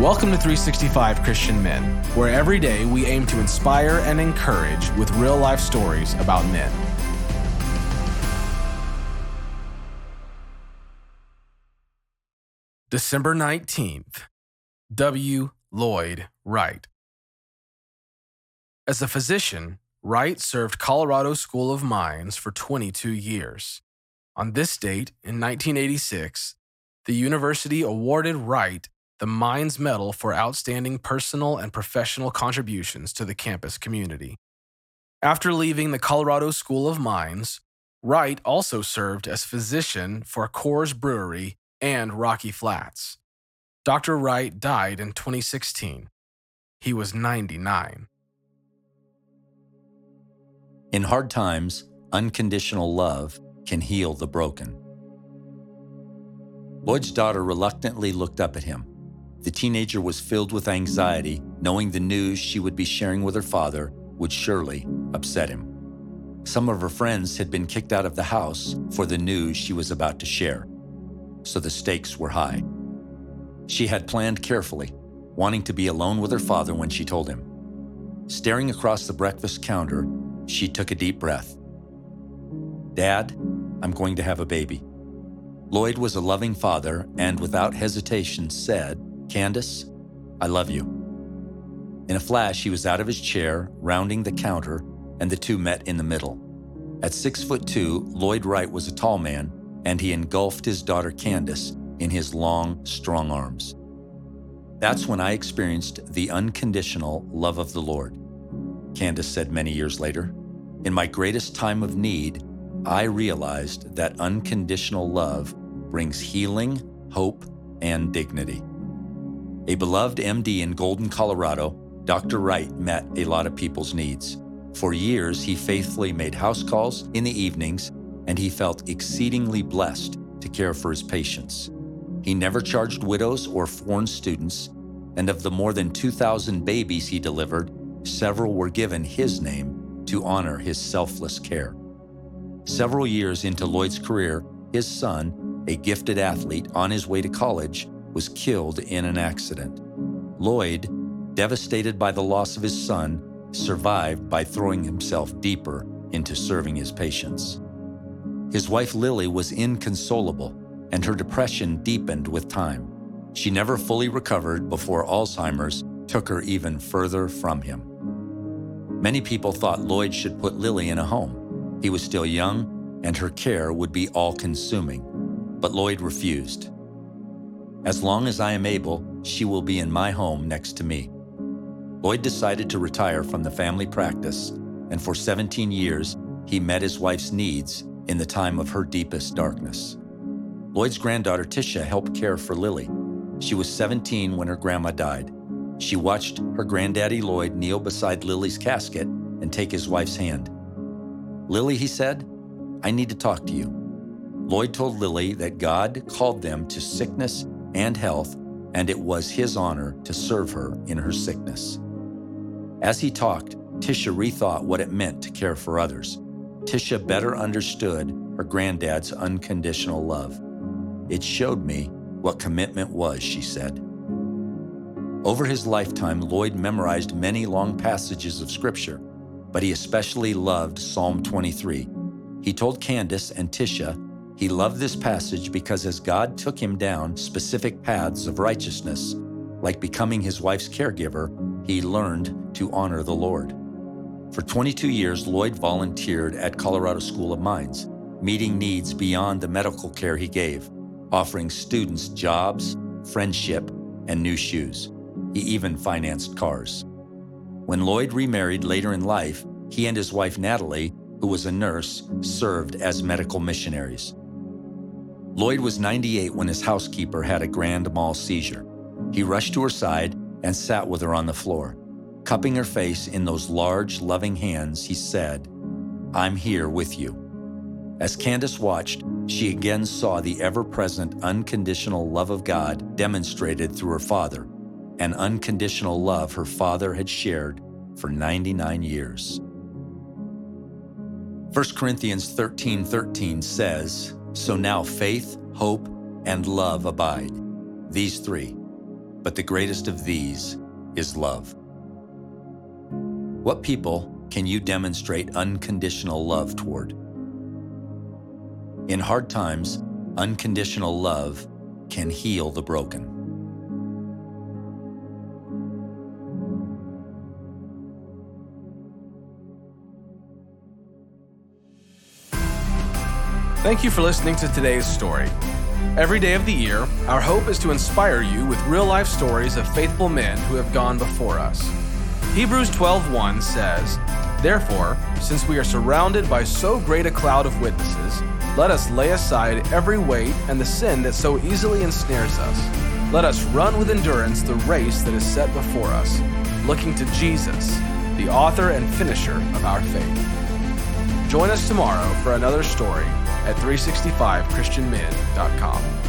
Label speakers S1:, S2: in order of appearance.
S1: Welcome to 365 Christian Men, where every day we aim to inspire and encourage with real life stories about men. December 19th. W. Lloyd Wright. As a physician, Wright served Colorado School of Mines for 22 years. On this date, in 1986, the university awarded Wright the Mines Medal for outstanding personal and professional contributions to the campus community. After leaving the Colorado School of Mines, Wright also served as physician for Coors Brewery and Rocky Flats. Dr. Wright died in 2016. He was 99.
S2: In hard times, unconditional love can heal the broken. Lloyd's daughter reluctantly looked up at him. The teenager was filled with anxiety, knowing the news she would be sharing with her father would surely upset him. Some of her friends had been kicked out of the house for the news she was about to share, so the stakes were high. She had planned carefully, wanting to be alone with her father when she told him. Staring across the breakfast counter, she took a deep breath. Dad, I'm going to have a baby. Lloyd was a loving father and, without hesitation, said, Candace, I love you. In a flash, he was out of his chair, rounding the counter, and the two met in the middle. At six foot two, Lloyd Wright was a tall man, and he engulfed his daughter Candace in his long, strong arms. That's when I experienced the unconditional love of the Lord. Candace said many years later. In my greatest time of need, I realized that unconditional love brings healing, hope, and dignity. A beloved MD in Golden, Colorado, Dr. Wright met a lot of people's needs. For years, he faithfully made house calls in the evenings, and he felt exceedingly blessed to care for his patients. He never charged widows or foreign students, and of the more than 2,000 babies he delivered, several were given his name to honor his selfless care. Several years into Lloyd's career, his son, a gifted athlete on his way to college, was killed in an accident. Lloyd, devastated by the loss of his son, survived by throwing himself deeper into serving his patients. His wife Lily was inconsolable, and her depression deepened with time. She never fully recovered before Alzheimer's took her even further from him. Many people thought Lloyd should put Lily in a home. He was still young, and her care would be all consuming. But Lloyd refused. As long as I am able, she will be in my home next to me. Lloyd decided to retire from the family practice, and for 17 years, he met his wife's needs in the time of her deepest darkness. Lloyd's granddaughter Tisha helped care for Lily. She was 17 when her grandma died. She watched her granddaddy Lloyd kneel beside Lily's casket and take his wife's hand. Lily, he said, I need to talk to you. Lloyd told Lily that God called them to sickness and health, and it was his honor to serve her in her sickness. As he talked, Tisha rethought what it meant to care for others. Tisha better understood her granddad's unconditional love. It showed me what commitment was, she said. Over his lifetime, Lloyd memorized many long passages of Scripture, but he especially loved Psalm 23. He told Candace and Tisha he loved this passage because as God took him down specific paths of righteousness, like becoming his wife's caregiver, he learned to honor the Lord. For 22 years, Lloyd volunteered at Colorado School of Mines, meeting needs beyond the medical care he gave, offering students jobs, friendship, and new shoes. He even financed cars. When Lloyd remarried later in life, he and his wife Natalie, who was a nurse, served as medical missionaries. Lloyd was 98 when his housekeeper had a grand mal seizure. He rushed to her side and sat with her on the floor. Cupping her face in those large, loving hands, he said, I'm here with you. As Candace watched, she again saw the ever present unconditional love of God demonstrated through her father, an unconditional love her father had shared for 99 years. 1 Corinthians 13 13 says, so now faith, hope, and love abide, these three. but the greatest of these is love. What people can you demonstrate unconditional love toward? In hard times, unconditional love can heal the broken.
S1: Thank you for listening to today's story. Every day of the year, our hope is to inspire you with real life stories of faithful men who have gone before us. Hebrews 12:1 says, "Therefore, since we are surrounded by so great a cloud of witnesses, let us lay aside every weight and the sin that so easily ensnares us. Let us run with endurance the race that is set before us, looking to Jesus, the author and finisher of our faith." Join us tomorrow for another story at 365christianmen.com.